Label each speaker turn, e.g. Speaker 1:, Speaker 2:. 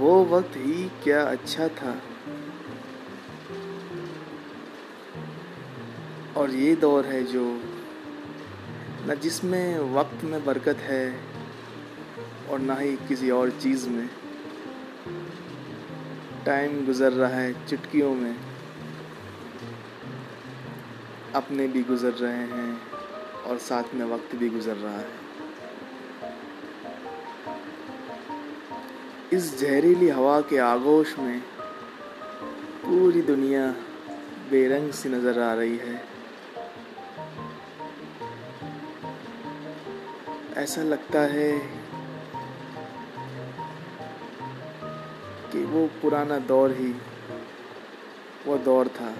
Speaker 1: वो वक्त ही क्या अच्छा था। और ये दौर है जो न जिसमें वक्त में बरकत है और ना ही किसी और चीज़ में। टाइम गुज़र रहा है चुटकियों में। अपने भी गुज़र रहे हैं और साथ में वक्त भी गुज़र रहा है। इस जहरीली हवा के आगोश में पूरी दुनिया बेरंग सी नज़र आ रही है। ऐसा लगता है कि वो पुराना दौर ही, वो दौर था।